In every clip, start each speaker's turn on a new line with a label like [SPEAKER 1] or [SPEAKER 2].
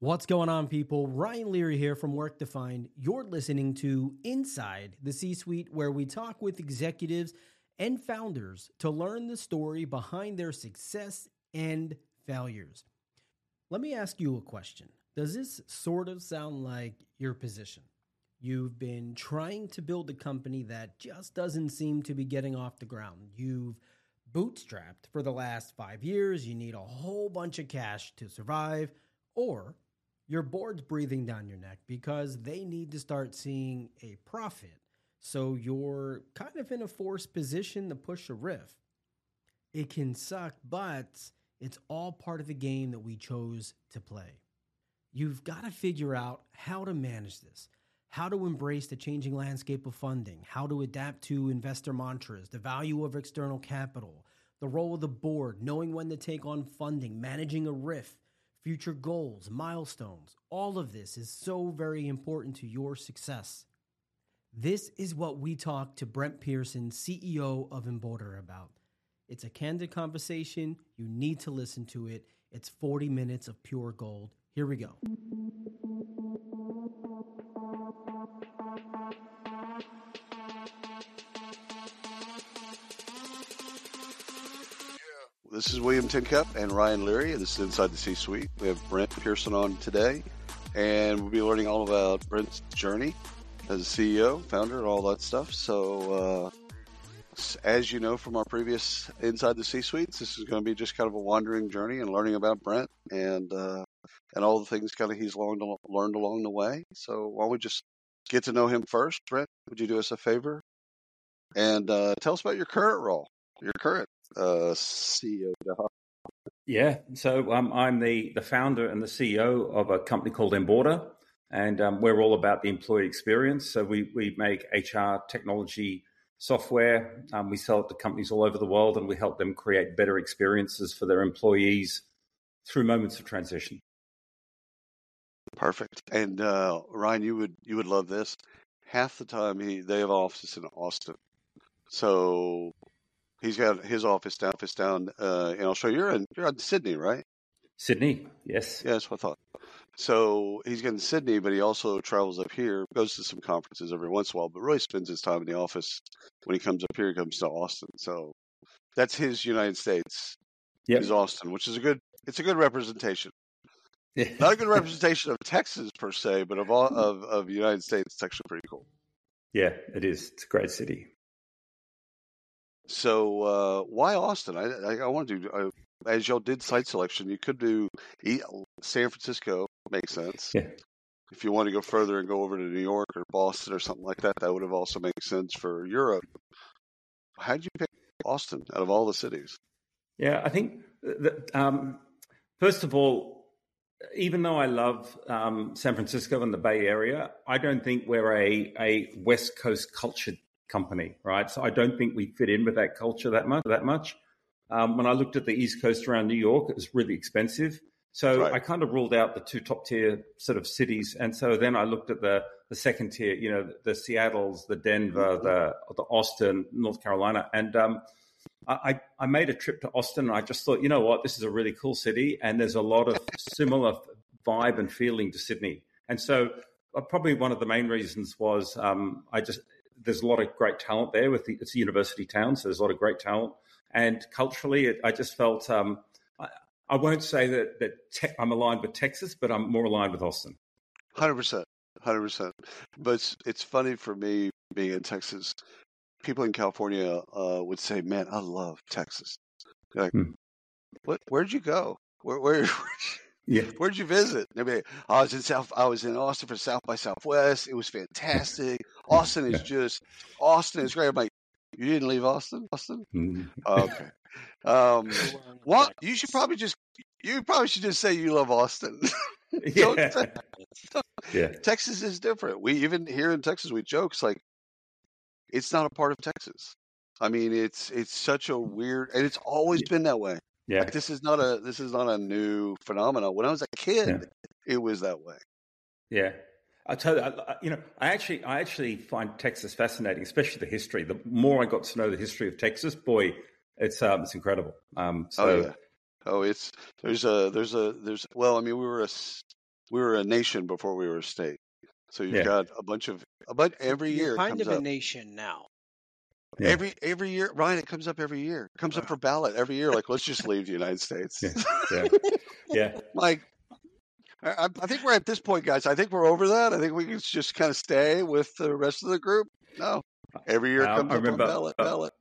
[SPEAKER 1] What's going on, people? Ryan Leary here from Work Defined. You're listening to Inside the C Suite, where we talk with executives and founders to learn the story behind their success and failures. Let me ask you a question Does this sort of sound like your position? You've been trying to build a company that just doesn't seem to be getting off the ground. You've bootstrapped for the last five years, you need a whole bunch of cash to survive, or your board's breathing down your neck because they need to start seeing a profit. So you're kind of in a forced position to push a RIF. It can suck, but it's all part of the game that we chose to play. You've got to figure out how to manage this, how to embrace the changing landscape of funding, how to adapt to investor mantras, the value of external capital, the role of the board, knowing when to take on funding, managing a RIF future goals, milestones. All of this is so very important to your success. This is what we talk to Brent Pearson, CEO of Enboarder, about. It's a candid conversation. You need to listen to it. It's 40 minutes of pure gold. Here we go.
[SPEAKER 2] This is William Tincup and Ryan Leary. This is Inside the C Suite. We have Brent Pearson on today, and we'll be learning all about Brent's journey as a CEO, founder, and all that stuff. So, uh, as you know from our previous Inside the C Suites, this is going to be just kind of a wandering journey and learning about Brent and uh, and all the things kind of he's learned learned along the way. So, why don't we just get to know him first? Brent, would you do us a favor and uh, tell us about your current role, your current uh, CEO?
[SPEAKER 3] Yeah, so um, I'm the, the founder and the CEO of a company called Enboarder, and um, we're all about the employee experience. So we, we make HR technology software. Um, we sell it to companies all over the world, and we help them create better experiences for their employees through moments of transition.
[SPEAKER 2] Perfect. And uh, Ryan, you would you would love this. Half the time, he they have offices in Austin, so He's got his office down, office down uh, in Australia. You're in you're in Sydney, right?
[SPEAKER 3] Sydney, yes.
[SPEAKER 2] Yeah, that's what I thought. So he's in Sydney, but he also travels up here, goes to some conferences every once in a while, but really spends his time in the office. When he comes up here, he comes to Austin. So that's his United States.
[SPEAKER 3] Yeah,
[SPEAKER 2] is Austin, which is a good. It's a good representation. Yeah. Not a good representation of Texas per se, but of all of of the United States. It's actually pretty cool.
[SPEAKER 3] Yeah, it is. It's a great city.
[SPEAKER 2] So uh, why Austin? I, I, I want to do uh, as y'all did site selection. You could do San Francisco. Makes sense.
[SPEAKER 3] Yeah.
[SPEAKER 2] If you want to go further and go over to New York or Boston or something like that, that would have also made sense for Europe. How did you pick Austin out of all the cities?
[SPEAKER 3] Yeah, I think that, um, first of all, even though I love um, San Francisco and the Bay Area, I don't think we're a, a West Coast culture company, right? So I don't think we fit in with that culture that much. That much. Um, when I looked at the East Coast around New York, it was really expensive. So right. I kind of ruled out the two top tier sort of cities, and so then I looked at the the second tier, you know, the Seattle's, the Denver, mm-hmm. the the Austin, North Carolina, and um, I I made a trip to Austin, and I just thought, you know what, this is a really cool city, and there's a lot of similar vibe and feeling to Sydney, and so uh, probably one of the main reasons was um, I just there's a lot of great talent there. With the, it's a university town, so there's a lot of great talent. And culturally, it, I just felt um, I, I, won't say that that te- I'm aligned with Texas, but I'm more aligned with Austin.
[SPEAKER 2] Hundred percent, hundred percent. But it's, it's, funny for me being in Texas. People in California uh, would say, "Man, I love Texas." like, hmm. what? Where'd you go? Where? Where?
[SPEAKER 3] Yeah.
[SPEAKER 2] Where'd you visit? Maybe I was in South. I was in Austin for South by Southwest. It was fantastic. Austin is just Austin is great. I'm like, you didn't leave Austin, Austin. Mm-hmm. Okay. Um, what you should probably just you probably should just say you love Austin.
[SPEAKER 3] yeah. yeah.
[SPEAKER 2] Texas is different. We even here in Texas we joke it's like it's not a part of Texas. I mean, it's it's such a weird, and it's always been that way.
[SPEAKER 3] Yeah,
[SPEAKER 2] like, this is not a this is not a new phenomenon. When I was a kid, yeah. it was that way.
[SPEAKER 3] Yeah, I tell you, I, you know, I actually I actually find Texas fascinating, especially the history. The more I got to know the history of Texas, boy, it's um it's incredible. Um,
[SPEAKER 2] so. Oh, yeah. Oh, it's there's a there's a there's well, I mean, we were a we were a nation before we were a state. So you've
[SPEAKER 3] Yeah.
[SPEAKER 2] got a bunch of a bunch every
[SPEAKER 4] You're
[SPEAKER 2] year.
[SPEAKER 4] kind of a
[SPEAKER 2] up.
[SPEAKER 4] nation now.
[SPEAKER 3] Yeah.
[SPEAKER 2] Every every year, Ryan, it comes up every year. It comes up for ballot every year. Like, let's just leave the United States.
[SPEAKER 3] Yeah. Yeah. Yeah.
[SPEAKER 2] like, I, I think we're at this point, guys. I think we're over that. I think we can just kind of stay with the rest of the group. No, every year comes
[SPEAKER 3] I
[SPEAKER 2] up
[SPEAKER 3] remember,
[SPEAKER 2] on ballot.
[SPEAKER 3] uh,
[SPEAKER 2] ballot.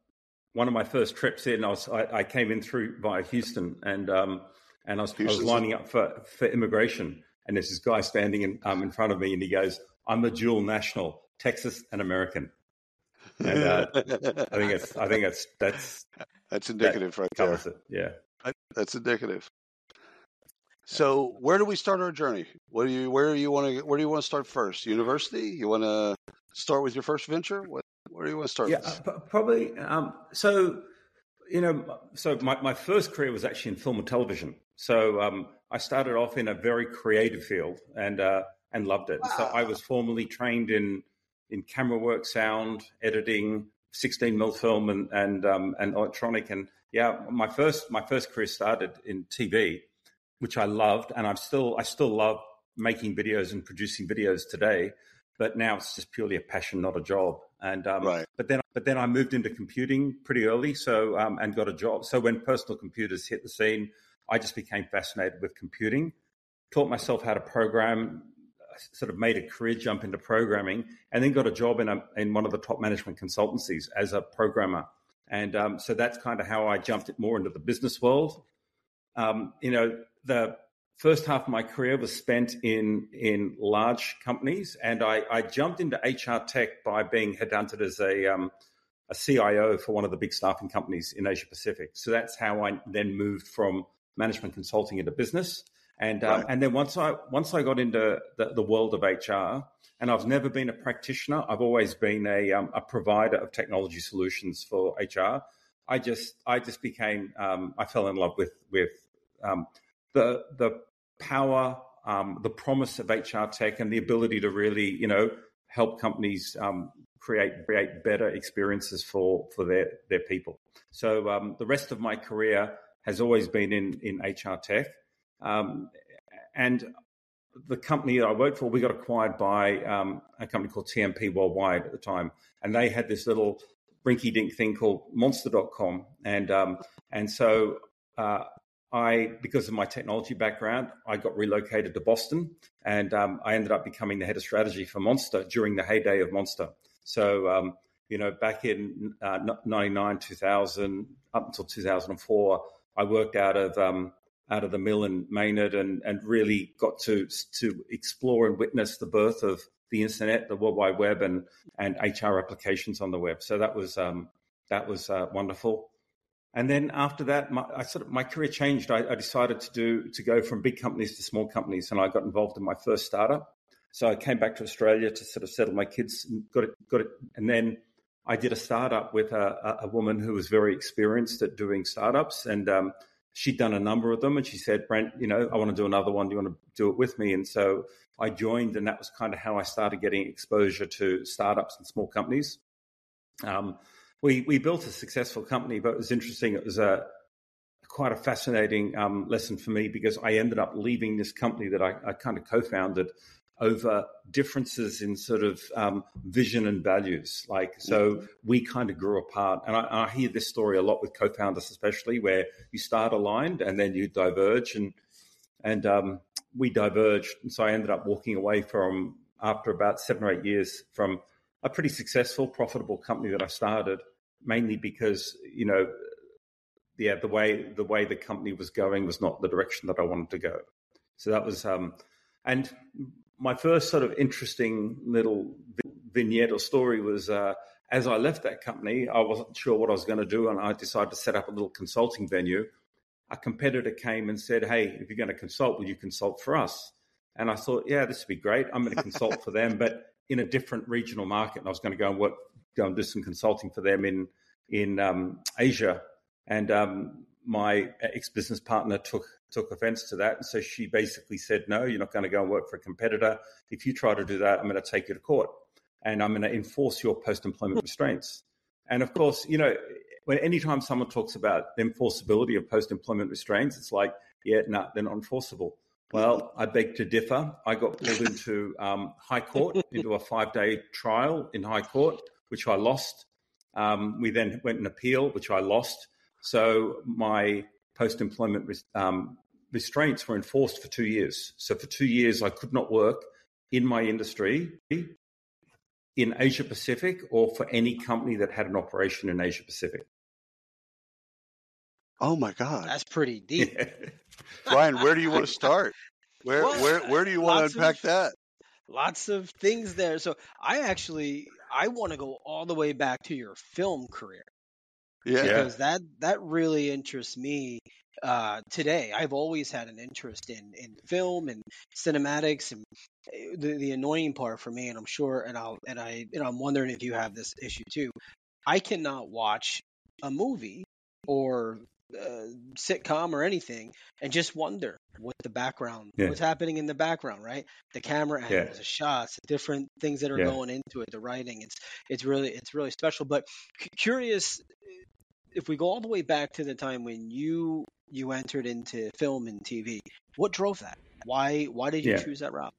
[SPEAKER 3] one of my first trips in, I was I, I came in through via Houston, and um, and I was, I was lining up for, for immigration, and there's this guy standing in um, in front of me, and he goes, "I'm a dual national, Texas and American." And uh, I think it's I think it's that's
[SPEAKER 2] That's indicative right there.
[SPEAKER 3] covers it. Yeah.
[SPEAKER 2] That's indicative. So, where do we start our journey? What do you where do you want to where do you want to start first? University? You want to start with your first venture? What where do you want to start?
[SPEAKER 3] Yeah,
[SPEAKER 2] this?
[SPEAKER 3] uh, probably. Um, so, you know, so my, my first career was actually in film and television. So um, I started off in a very creative field and uh, and loved it. So I was formally trained in in camera work, sound editing, sixteen mil film, and and um, and electronic. And yeah, my first my first career started in TV, which I loved, and I'm still I still love making videos and producing videos today. But now it's just purely a passion, not a job. And um,
[SPEAKER 2] Right.
[SPEAKER 3] but then but then I moved into computing pretty early, so um, and got a job. So when personal computers hit the scene, I just became fascinated with computing. Taught myself how to program, sort of made a career jump into programming, and then got a job in a in one of the top management consultancies as a programmer. And um, so that's kind of how I jumped it more into the business world. Um, you know, the first half of my career was spent in in large companies, and I, I jumped into HR tech by being headhunted as a um, a CIO for one of the big staffing companies in Asia Pacific. So that's how I then moved from management consulting into business. And um,
[SPEAKER 2] Right.
[SPEAKER 3] and then once I once I got into the, the world of HR, and I've never been a practitioner. I've always been a um, a provider of technology solutions for HR. I just I just became um, I fell in love with with um, the the power, um, the promise of HR tech, and the ability to really you know help companies um, create create better experiences for for their their people. So um, the rest of my career has always been in in HR tech, um, and the company that I worked for, we got acquired by um, a company called TMP Worldwide at the time, and they had this little rinky-dink thing called Monster.com, and um, and so uh, I, because of my technology background, I got relocated to Boston, and um, I ended up becoming the head of strategy for Monster during the heyday of Monster. So um, you know, back in uh, '99, 2000, up until 2004, I worked out of um, out of the mill in Maynard and, and really got to to explore and witness the birth of the internet, the World Wide Web, and and HR applications on the web. So that was um, that was uh, wonderful. And then after that, my, I sort of my career changed. I, I decided to do to go from big companies to small companies, and I got involved in my first startup. So I came back to Australia to sort of settle my kids, and got it, got it, and then I did a startup with a, a woman who was very experienced at doing startups, and um, she'd done a number of them. And she said, "Brent, you know, I want to do another one. Do you want to do it with me?" And so I joined, and that was kind of how I started getting exposure to startups and small companies. Um, we we built a successful company, but it was interesting. It was a quite a fascinating um, lesson for me because I ended up leaving this company that I, I kind of co-founded over differences in sort of um, vision and values. Like, so we kind of grew apart. And I, I hear this story a lot with co-founders, especially where you start aligned and then you diverge and, and um, we diverged. And so I ended up walking away from, after about seven or eight years from a pretty successful, profitable company that I started, mainly because, you know, yeah, the way the way the company was going was not the direction that I wanted to go. So that was, um, and my first sort of interesting little vignette or story was uh, as I left that company, I wasn't sure what I was going to do, and I decided to set up a little consulting venue. A competitor came and said, "Hey, if you're going to consult, will you consult for us?" And I thought, "Yeah, this would be great. I'm going to consult for them, but in a different regional market." And I was going to go and work, go and do some consulting for them in in um, Asia. And um, my ex business partner took took offense to that. And so she basically said, No, you're not going to go and work for a competitor. If you try to do that, I'm going to take you to court and I'm going to enforce your post employment restraints. And of course, you know, when anytime someone talks about the enforceability of post employment restraints, it's like, yeah, no, they're not enforceable. Well, I beg to differ. I got pulled into um, High Court, into a five day trial in High Court, which I lost. Um, we then went and appeal, which I lost. So my post employment um, restraints were enforced for two years. So for two years, I could not work in my industry in Asia Pacific or for any company that had an operation in Asia Pacific.
[SPEAKER 2] Oh my God,
[SPEAKER 4] that's pretty deep. Yeah.
[SPEAKER 2] Ryan, where do you want to start? Where well, where where do you want to unpack of, that?
[SPEAKER 4] Lots of things there. So I actually I want to go all the way back to your film career.
[SPEAKER 2] Yeah.
[SPEAKER 4] Because that that really interests me uh, today. I've always had an interest in in film and cinematics and eh, the the annoying part for me and I'm sure and I'll and I you know I'm wondering if you have this issue too. I cannot watch a movie or uh, sitcom or anything and just wonder what the background yeah. what's happening in the background right the camera angles yeah. the shots the different things that are yeah. going into it the writing it's it's really it's really special but c- curious if we go all the way back to the time when you you entered into film and tv what drove that why why did you choose that route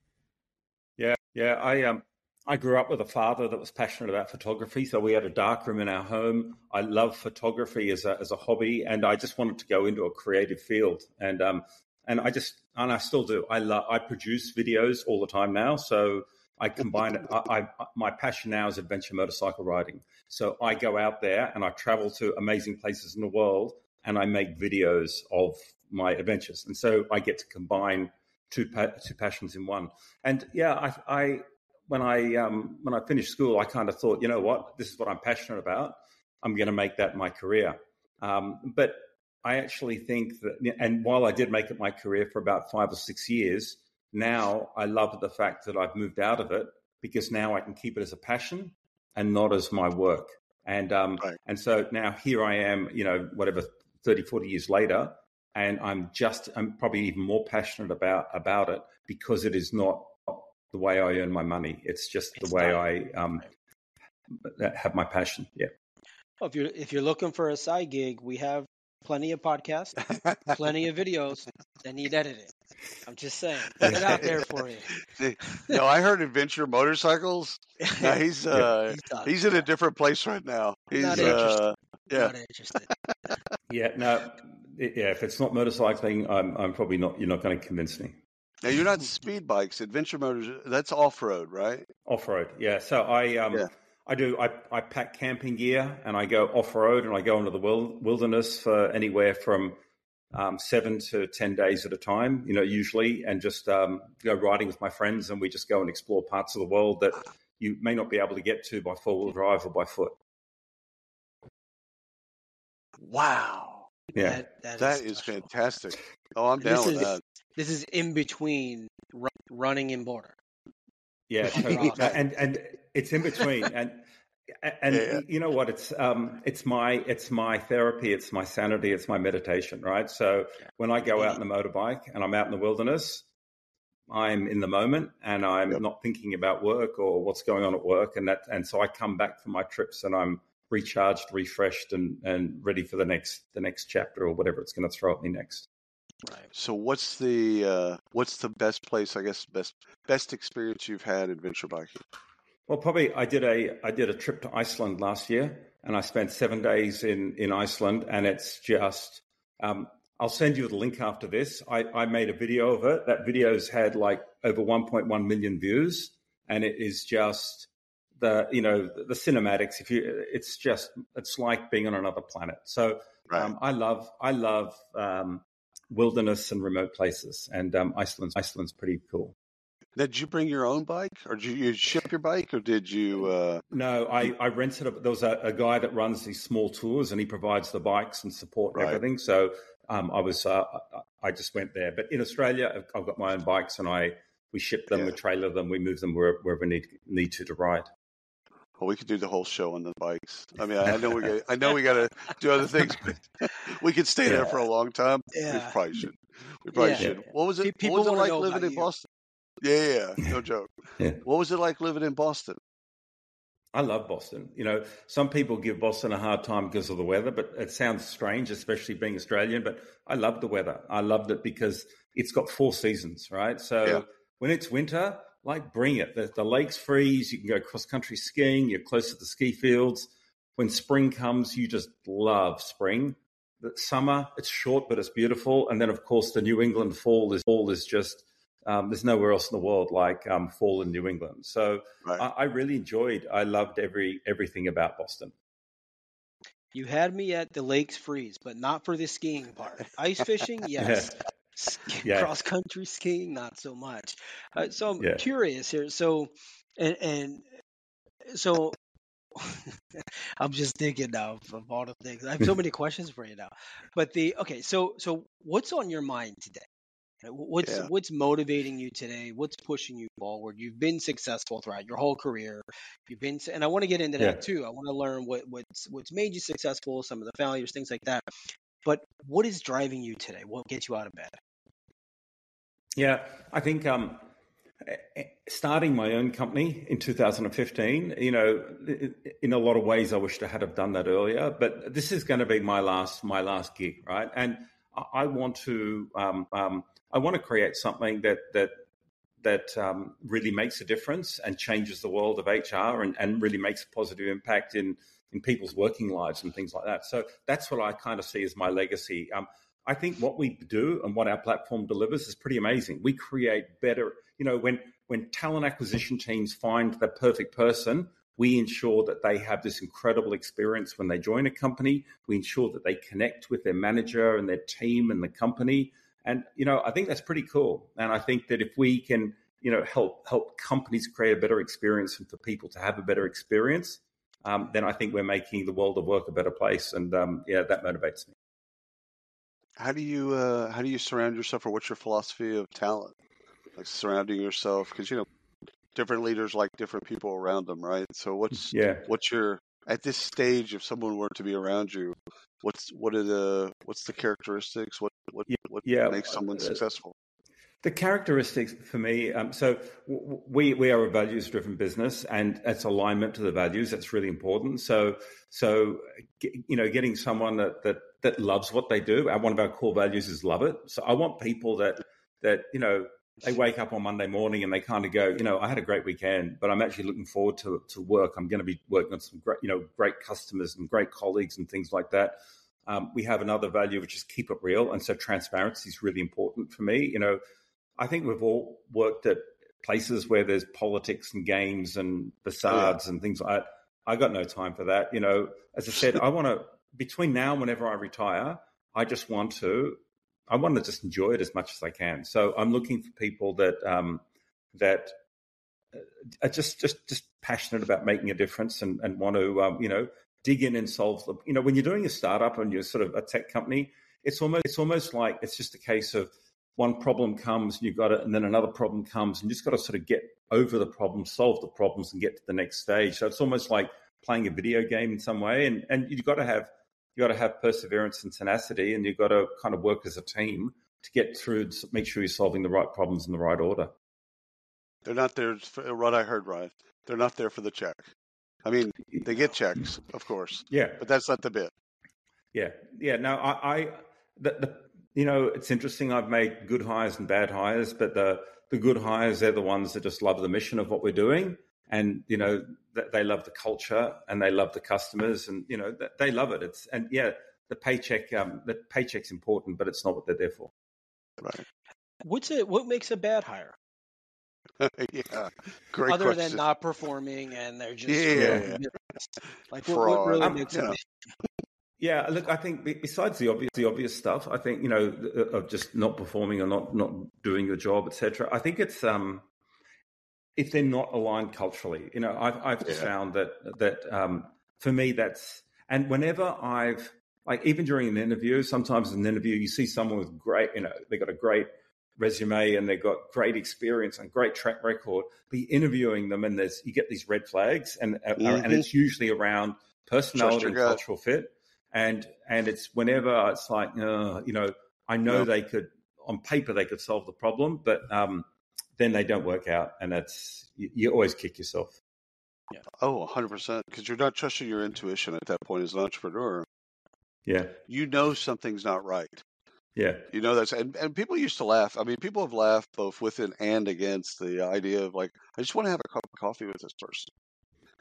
[SPEAKER 3] yeah yeah i um I grew up with a father that was passionate about photography, so we had a darkroom in our home. I love photography as a as a hobby, and I just wanted to go into a creative field. And um, and I just and I still do. I love I produce videos all the time now, so I combine it. I, I, my passion now is adventure motorcycle riding. So I go out there and I travel to amazing places in the world, and I make videos of my adventures. And so I get to combine two two passions in one. And yeah, I, I when I um, when I finished school, I kind of thought, you know what, this is what I'm passionate about. I'm going to make that my career. Um, but I actually think that, and while I did make it my career for about five or six years, now I love the fact that I've moved out of it because now I can keep it as a passion and not as my work. And um, right. and so now here I am, you know, whatever 30, 40 years later, and I'm just I'm probably even more passionate about about it because it is not the way I earn my money. It's just it's the way I um, have my passion. Yeah.
[SPEAKER 4] Well, if you're if you're looking for a side gig, we have plenty of podcasts, plenty of videos that need editing. I'm just saying, put it out there for you.
[SPEAKER 2] no, I heard adventure motorcycles. No, he's uh, he's, he's in a different place right now. He's
[SPEAKER 4] not uh, yeah, not interested.
[SPEAKER 3] yeah, no, yeah. If it's not motorcycling, I'm I'm probably not. You're not going to convince me.
[SPEAKER 2] Now you're not speed bikes, adventure motors. That's off road, right?
[SPEAKER 3] Off road, yeah. So I um yeah. I do I, I pack camping gear and I go off road and I go into the wilderness for anywhere from um, seven to ten days at a time. You know, usually, and just um, go riding with my friends and we just go and explore parts of the world that you may not be able to get to by four wheel drive or by foot.
[SPEAKER 2] Wow.
[SPEAKER 3] Yeah,
[SPEAKER 4] that, that,
[SPEAKER 2] that is, is fantastic. Oh, I'm down this with is, that.
[SPEAKER 4] This is in between running Enboarder.
[SPEAKER 3] Yeah, totally. and and it's in between, and and yeah. you know what? It's um, it's my it's my therapy, it's my sanity, it's my meditation, right? So when I go out in the motorbike and I'm out in the wilderness, I'm in the moment and I'm yep. not thinking about work or what's going on at work, and that and so I come back from my trips and I'm recharged, refreshed, and and ready for the next the next chapter or whatever it's going to throw at me next.
[SPEAKER 2] Right. So what's the uh, what's the best place? I guess best best experience you've had adventure biking.
[SPEAKER 3] Well, probably I did a I did a trip to Iceland last year, and I spent seven days in in Iceland, and it's just. Um, I'll send you the link after this. I, I made a video of it. That video's had like over 1.1 million views, and it is just the you know the cinematics. If you, it's just it's like being on another planet. So right. um, I love I love um, wilderness and remote places. And um, Iceland's Iceland's pretty cool.
[SPEAKER 2] Did you bring your own bike, or did you ship your bike, or did you? Uh...
[SPEAKER 3] No, I, I rented. A, there was a, a, guy that runs these small tours, and he provides the bikes and support and right. everything. So um, I was, uh, I just went there. But in Australia, I've got my own bikes, and I we ship them, yeah. we trailer them, we move them wherever, wherever we need need to to ride.
[SPEAKER 2] Well, we could do the whole show on the bikes. I mean, I, know we got, I know we got to do other things, but we could stay yeah. there for a long time. Yeah. We probably should. We probably yeah. should. What was it? People what was it like living in you. Boston? Yeah, yeah, no joke. yeah. What was it like living in Boston?
[SPEAKER 3] I love Boston. You know, some people give Boston a hard time because of the weather, but it sounds strange, especially being Australian. But I love the weather. I loved it because it's got four seasons, right? So yeah. when it's winter, like bring it. The, the lakes freeze. You can go cross country skiing. You're close to the ski fields. When spring comes, you just love spring. The summer, it's short, but it's beautiful. And then, of course, the New England fall is fall is just um, there's nowhere else in the world like um, fall in New England. So right. I, I, really enjoyed. I loved every everything about Boston.
[SPEAKER 4] You had me at the lakes freeze, but not for the skiing part. Ice fishing, yes. Yeah. Cross country skiing, not so much. Uh, so I'm yeah. curious here. So, and, and so I'm just thinking now of, of all the things. I have so many questions for you now. But the okay, so so what's on your mind today? What's yeah. what's motivating you today? What's pushing you forward? You've been successful throughout your whole career. You've been, and I want to get into that yeah. too. I want to learn what what's what's made you successful, some of the failures, things like that. But what is driving you today? What gets you out of bed?
[SPEAKER 3] Yeah, I think um, starting my own company in 2015, you know, in a lot of ways, I wish I had have done that earlier. But this is going to be my last my last gig, right? And I want to um, um, I want to create something that that that um, really makes a difference and changes the world of HR and, and really makes a positive impact in in people's working lives and things like that. So that's what I kind of see as my legacy. Um, I think what we do and what our platform delivers is pretty amazing. We create better, you know, when when talent acquisition teams find the perfect person, we ensure that they have this incredible experience when they join a company. We ensure that they connect with their manager and their team and the company. And you know, I think that's pretty cool. And I think that if we can, you know, help help companies create a better experience and for people to have a better experience, um, then I think we're making the world of work a better place. And um, yeah, that motivates me.
[SPEAKER 2] How do you uh, how do you surround yourself, or what's your philosophy of talent? Like surrounding yourself, because you know, different leaders like different people around them, right? So what's yeah, what's your at this stage, if someone were to be around you, what's what are the what's the characteristics? What what what yeah, makes someone uh, successful?
[SPEAKER 3] The characteristics for me, um, so we we are a values driven business, and it's alignment to the values. That's really important. So so you know, getting someone that that that loves what they do. One of our core values is love it. So I want people that that you know they wake up on Monday morning and they kind of go, you know, I had a great weekend, but I'm actually looking forward to to work. I'm going to be working on some great, you know, great customers and great colleagues and things like that. Um, we have another value which is keep it real, and so transparency is really important for me. You know, I think we've all worked at places where there's politics and games and facades yeah. and things like that. I got no time for that. You know, as I said, I want to between now and whenever I retire, I just want to I want to just enjoy it as much as I can. So I'm looking for people that um, that uh, are just just just passionate about making a difference and, and want to um, you know dig in and solve the you know when you're doing a startup and you're sort of a tech company, it's almost it's almost like it's just a case of one problem comes and you've got it, and then another problem comes, and you just got to sort of get over the problem, solve the problems, and get to the next stage. So it's almost like playing a video game in some way, and and you've got to have you got to have perseverance and tenacity, and you've got to kind of work as a team to get through, to make sure you're solving the right problems in the right order.
[SPEAKER 2] They're not there. For, what I heard, Ryan, they're not there for the check. I mean, they get checks, of course.
[SPEAKER 3] Yeah,
[SPEAKER 2] but that's not the bit.
[SPEAKER 3] Yeah, yeah. Now, I, I the, the you know, it's interesting. I've made good hires and bad hires, but the the good hires they're the ones that just love the mission of what we're doing, and you know, they love the culture and they love the customers, and you know, they love it. It's and yeah, the paycheck, um, the paycheck's important, but it's not what they're there for.
[SPEAKER 2] Right.
[SPEAKER 4] What's it? What makes a bad hire?
[SPEAKER 2] yeah, great.
[SPEAKER 4] Other
[SPEAKER 2] question.
[SPEAKER 4] than not performing and they're just
[SPEAKER 2] yeah, yeah.
[SPEAKER 4] like what, what, really um, makes it?
[SPEAKER 3] Yeah, look, I think besides the obvious, the obvious stuff, I think you know of just not performing or not not doing your job, etc. I think it's um, if they're not aligned culturally, you know, I've I've yeah. found that that um, for me that's and whenever I've like even during an interview, sometimes in an interview you see someone with great, you know, they got a great resume and they've got great experience and great track record. Be interviewing them and there's you get these red flags and mm-hmm. and it's usually around personality and cultural fit and and it's whenever it's like uh, you know I know they could on paper they could solve the problem, but um, then they don't work out, and that's you, you always kick yourself.
[SPEAKER 4] Yeah.
[SPEAKER 2] Oh, 100%. Because you're not trusting your intuition at that point as an entrepreneur.
[SPEAKER 3] Yeah,
[SPEAKER 2] You know something's not right.
[SPEAKER 3] yeah,
[SPEAKER 2] You know that's and, and people used to laugh. I mean, people have laughed both with and and against the idea of like, I just want to have a cup of coffee with this person.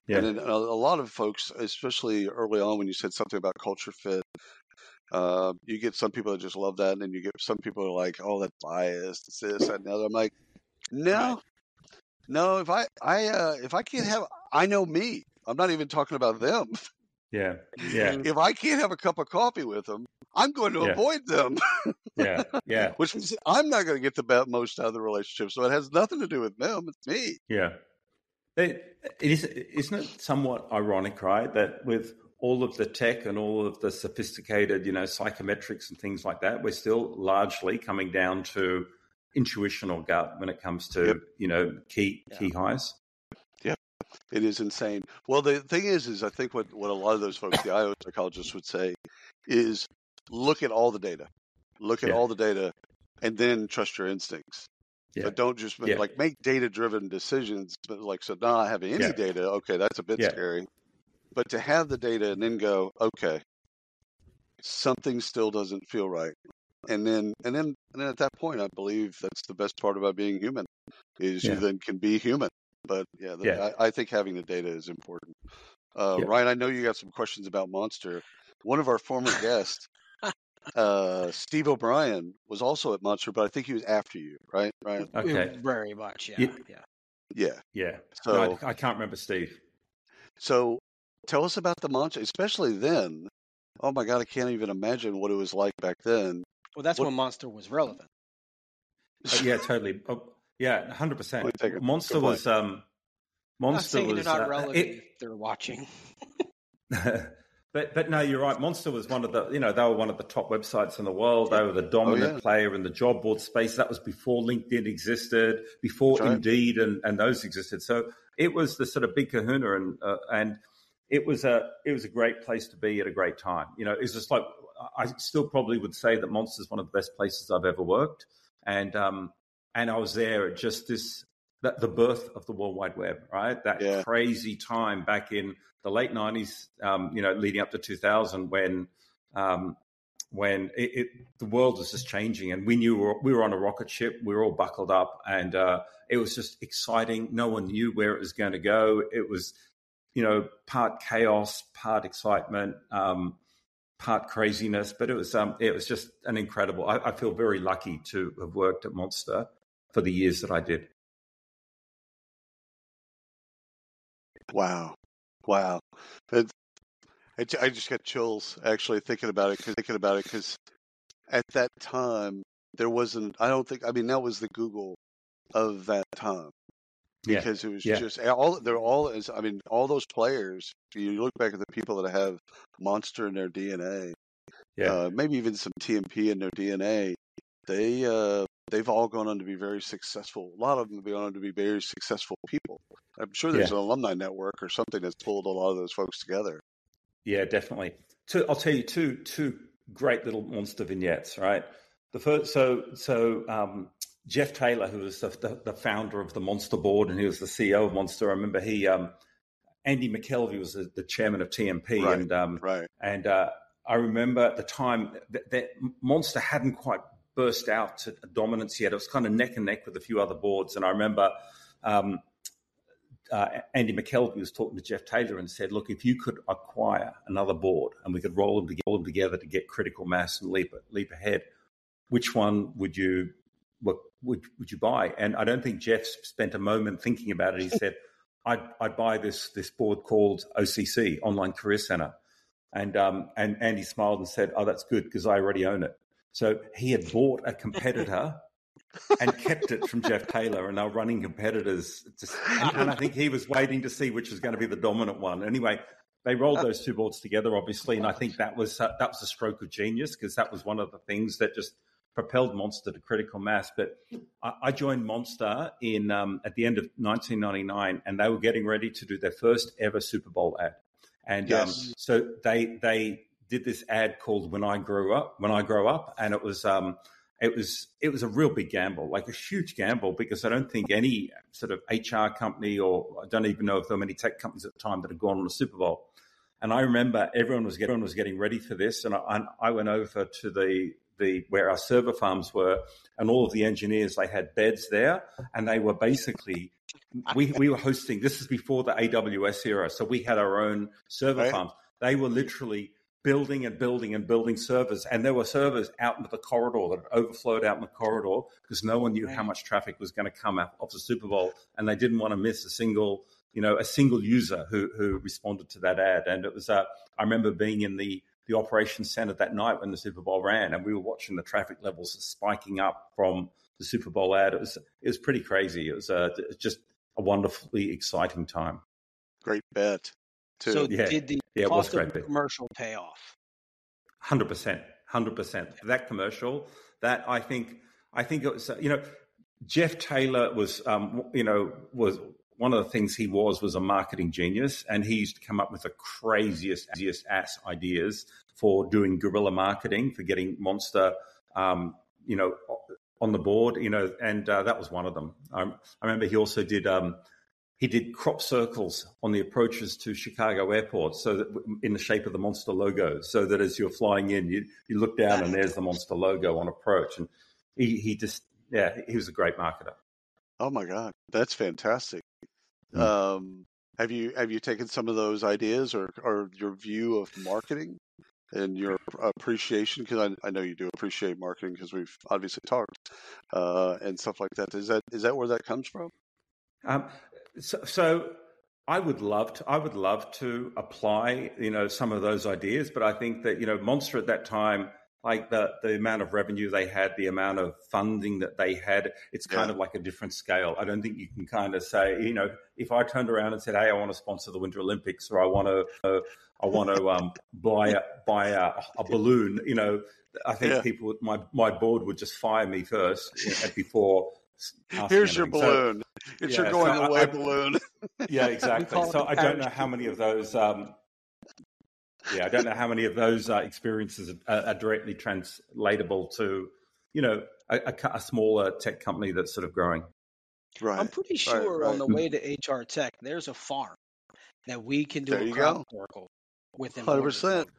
[SPEAKER 3] Yeah,
[SPEAKER 2] And then a, a lot of folks, especially early on when you said something about culture fit, uh, you get some people that just love that, and then you get some people that are like, "Oh, that's biased. It's this, that, and the other." I'm like, no, no. If I, I, uh, if I can't have, I know me. I'm not even talking about them.
[SPEAKER 3] yeah, yeah,
[SPEAKER 2] If I can't have a cup of coffee with them, I'm going to
[SPEAKER 3] Yeah.
[SPEAKER 2] avoid them,
[SPEAKER 3] yeah, yeah,
[SPEAKER 2] which means I'm not going to get the most out of the relationship. So it has nothing to do with them. It's me.
[SPEAKER 3] yeah. It, it is, isn't it somewhat ironic, right, that with all of the tech and all of the sophisticated, you know, psychometrics and things like that, we're still largely coming down to intuition or gut when it comes to,
[SPEAKER 2] Yep.
[SPEAKER 3] you know, key key highs. Yeah.
[SPEAKER 2] It is insane. Well, the thing is, is I think what, what a lot of those folks, the IO psychologists would say is look at all the data, look at
[SPEAKER 3] Yeah.
[SPEAKER 2] all the data and then trust your instincts.
[SPEAKER 3] Yeah.
[SPEAKER 2] But don't just
[SPEAKER 3] Yeah.
[SPEAKER 2] like make data driven decisions. But like, so not having any
[SPEAKER 3] Yeah.
[SPEAKER 2] data, okay, that's a bit scary. But to have the data and then go, okay, something still doesn't feel right. And then, and then, and then at that point, I believe that's the best part about being human is you then can be human. But yeah, the,
[SPEAKER 3] Yeah.
[SPEAKER 2] I, I think having the data is important. Uh. Ryan, I know you got some questions about Monster. One of our former guests, uh, Steve O'Brien, was also at Monster, but I think he was after you, right? Right.
[SPEAKER 3] Okay.
[SPEAKER 4] Very much, yeah.
[SPEAKER 3] Yeah.
[SPEAKER 4] yeah.
[SPEAKER 2] Yeah.
[SPEAKER 3] Yeah.
[SPEAKER 2] So,
[SPEAKER 3] No, I, I can't remember Steve.
[SPEAKER 2] so tell us about the Monster, especially then. Oh my God, I can't even imagine what it was like back then.
[SPEAKER 4] Well, that's
[SPEAKER 2] What-
[SPEAKER 4] when Monster was relevant.
[SPEAKER 3] Uh, yeah, totally. Oh, yeah, hundred
[SPEAKER 2] Point
[SPEAKER 3] percent.
[SPEAKER 2] taken.
[SPEAKER 3] Monster was um,
[SPEAKER 4] I'm not
[SPEAKER 3] Monster was
[SPEAKER 4] they're not
[SPEAKER 3] uh,
[SPEAKER 4] relevant
[SPEAKER 3] it-
[SPEAKER 4] if they're watching.
[SPEAKER 3] but but no, you're right. Monster was one of the you know they were one of the top websites in the world. They were the dominant
[SPEAKER 2] Oh, yeah.
[SPEAKER 3] player in the job board space. That was before LinkedIn existed, before
[SPEAKER 2] right.
[SPEAKER 3] Indeed and, and those existed. So it was the sort of big Kahuna, and uh, and it was a it was a great place to be at a great time. You know, it's just like I still probably would say that Monster is one of the best places I've ever worked, and um and I was there at just this the, the birth of the World Wide Web, right? That
[SPEAKER 2] Yeah.
[SPEAKER 3] crazy time back in the late '90s, um, you know, leading up to 2000, when um, when it, it, the world was just changing, and we knew we were, we were on a rocket ship. We were all buckled up, and uh, it was just exciting. No one knew where it was going to go. It was, you know, part chaos, part excitement. Um, part craziness, but it was um, it was just an incredible. I, I feel very lucky to have worked at Monster for the years that I did.
[SPEAKER 2] Wow. Wow. It, it, I just got chills actually thinking about it, 'cause- thinking about it, because at that time, there wasn't, I don't think, I mean, that was the Google of that time.
[SPEAKER 3] Yeah,
[SPEAKER 2] because it was
[SPEAKER 3] yeah.
[SPEAKER 2] just all they're all is I mean all those players. You look back at the people that have monster in their DNA,
[SPEAKER 3] yeah,
[SPEAKER 2] uh, maybe even some TMP in their DNA. They uh, they've all gone on to be very successful. A lot of them have gone on to be very successful people. I'm sure there's
[SPEAKER 3] Yeah.
[SPEAKER 2] an alumni network or something that's pulled a lot of those folks together.
[SPEAKER 3] yeah, definitely. Two, I'll tell you two two great little monster vignettes. Right, the first. So so um, Jeff Taylor, who was the, the, founder of the Monster Board and he was the CEO of Monster. I remember he um, Andy McKelvey was the, the chairman of TMP,
[SPEAKER 2] Right.
[SPEAKER 3] and um,
[SPEAKER 2] Right.
[SPEAKER 3] And uh, I remember at the time that, that Monster hadn't quite burst out to dominance yet. It was kind of neck and neck with a few other boards. And I remember um, uh, Andy McKelvey was talking to Jeff Taylor and said, "Look, if you could acquire another board and we could roll them, together, roll them together to get critical mass and leap leap ahead, which one would you what would would you buy?" And I don't think Jeff spent a moment thinking about it. He said, "I'd, I'd buy this this board called OCC Online Career Center." And um, and Andy smiled and said, "Oh, that's good because I already own it." So he had bought a competitor and kept it from Jeff Taylor, and they're running competitors. Just, and, and I think he was waiting to see which was going to be the dominant one. Anyway, they rolled those two boards together, obviously, and I think that was uh, that was a stroke of genius because that was one of the things that just propelled Monster to critical mass. But I, I joined Monster in um, at the end of 1999, and they were getting ready to do their first ever Super Bowl ad. And um, so they they did this ad called "When I Grew Up." When I grow up, and it was um, it was it was a real big gamble, like a huge gamble, because I don't think any sort of HR company or I don't even know if there were many tech companies at the time that had gone on the Super Bowl. And I remember everyone was getting, everyone was getting ready for this, and I, I went over to the the where our server farms were, and all of the engineers they had beds there, and they were basically we we were hosting. This is before the AWS era, so we had our own server right. farms. They were literally building and building and building servers, and there were servers out into the corridor that overflowed out in the corridor because no one knew right. how much traffic was going to come out of the Super Bowl, and they didn't want to miss a single you know a single user who who responded to that ad. And it was uh, I remember being in the the operations center that night when the Super Bowl ran, and we were watching the traffic levels spiking up from the Super Bowl ad. It was it was pretty crazy. It was uh, just a wonderfully exciting time.
[SPEAKER 2] Great bet.
[SPEAKER 4] Too. So yeah. did the yeah, cost of the commercial pay off?
[SPEAKER 3] Hundred percent, hundred percent. That commercial, that I think, I think it was. Uh, you know, Jeff Taylor was, um, you know, was one of the things he was was a marketing genius, and he used to come up with the craziest, craziest ass ideas for doing guerrilla marketing for getting Monster, um, you know, on the board. You know, and uh, that was one of them. I, I remember he also did. Um, he did crop circles on the approaches to Chicago Airport, so that in the shape of the Monster logo, so that as you're flying in, you you look down and there's the Monster logo on approach, and he he just yeah, he was a great marketer.
[SPEAKER 2] Oh my god, that's fantastic. Mm. Um, have you have you taken some of those ideas or or your view of marketing and your appreciation? Because I, I know you do appreciate marketing because we've obviously talked uh, and stuff like that. Is that is that where that comes from?
[SPEAKER 3] Um, so, so I would love to. I would love to apply, you know, some of those ideas. But I think that you know, Monster at that time like the the amount of revenue they had, the amount of funding that they had, it's kind yeah. of like a different scale. I don't think you can kind of say, you know, if I turned around and said, "Hey, I want to sponsor the Winter Olympics," or I want to, uh, I want to um, buy a, buy a, a, balloon, you know, I think yeah. people, my my board would just fire me first before.
[SPEAKER 2] Here's your balloon. So, it's yeah, your going so away I, balloon.
[SPEAKER 3] Yeah, exactly. So I don't know how many of those um, yeah, I don't know how many of those uh, experiences are, are, directly translatable to, you know, a, a, a, smaller tech company that's sort of growing.
[SPEAKER 4] Right. I'm pretty sure right, right. on the way to HR Tech, there's a farm that we can do there a crop circle with.
[SPEAKER 2] Hundred percent.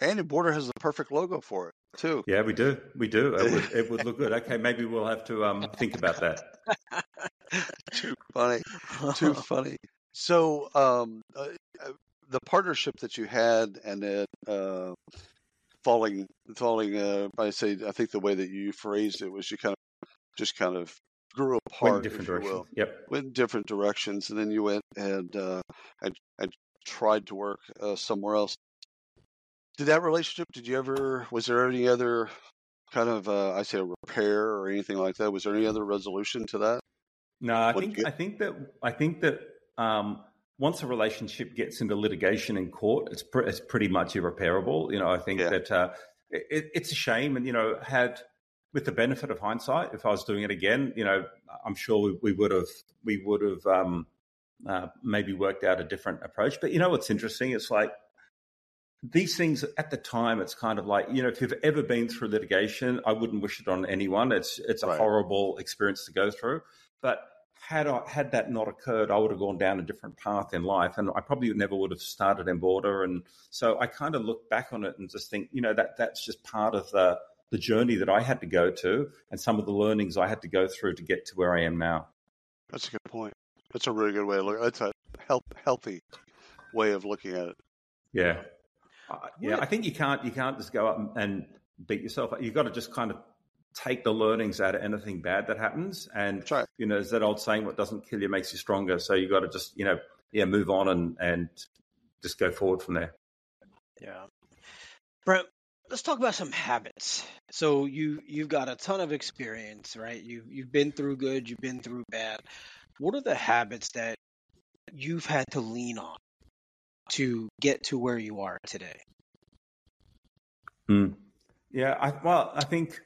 [SPEAKER 2] Enboarder has the perfect logo for it too.
[SPEAKER 3] Yeah, we do. We do. It would, it would look good. Okay, maybe we'll have to um, think about that.
[SPEAKER 2] Too funny. Too funny. So, um, uh, uh the partnership that you had and then uh, falling falling uh, I say I think the way that you phrased it was you kind of just kind of grew apart
[SPEAKER 3] went different directions yep
[SPEAKER 2] went in different directions and then you went and uh, and, and tried to work uh, somewhere else did that relationship did you ever was there any other kind of uh, I say a repair or anything like that was there any other resolution to that
[SPEAKER 3] no I what think I think that I think that um, once a relationship gets into litigation in court, it's pr- it's pretty much irreparable. You know, I think yeah. that uh, it, it's a shame, and you know, had with the benefit of hindsight, if I was doing it again, you know, I'm sure we, we would have we would have um, uh, maybe worked out a different approach. But you know, what's interesting? It's like these things at the time. It's kind of like you know, if you've ever been through litigation, I wouldn't wish it on anyone. It's it's a right. horrible experience to go through, but had I, had that not occurred, I would have gone down a different path in life, and I probably never would have started Enboarder. And so I kind of look back on it and just think, you know, that that's just part of the the journey that I had to go to, and some of the learnings I had to go through to get to where I am now.
[SPEAKER 2] That's a good point. That's a really good way to look. That's a health, healthy way of looking at it.
[SPEAKER 3] Yeah, uh, yeah. I think you can't you can't just go up and beat yourself. up. You've got to just kind of take the learnings out of anything bad that happens. And
[SPEAKER 2] right.
[SPEAKER 3] you know, there's that old saying, "What doesn't kill you makes you stronger." So you got to just you know, yeah, move on and and just go forward from there.
[SPEAKER 4] Yeah, Brent. Let's talk about some habits. So you you've got a ton of experience, right? You you've been through good, you've been through bad. What are the habits that you've had to lean on to get to where you are today?
[SPEAKER 3] Mm. Yeah, I, well, I think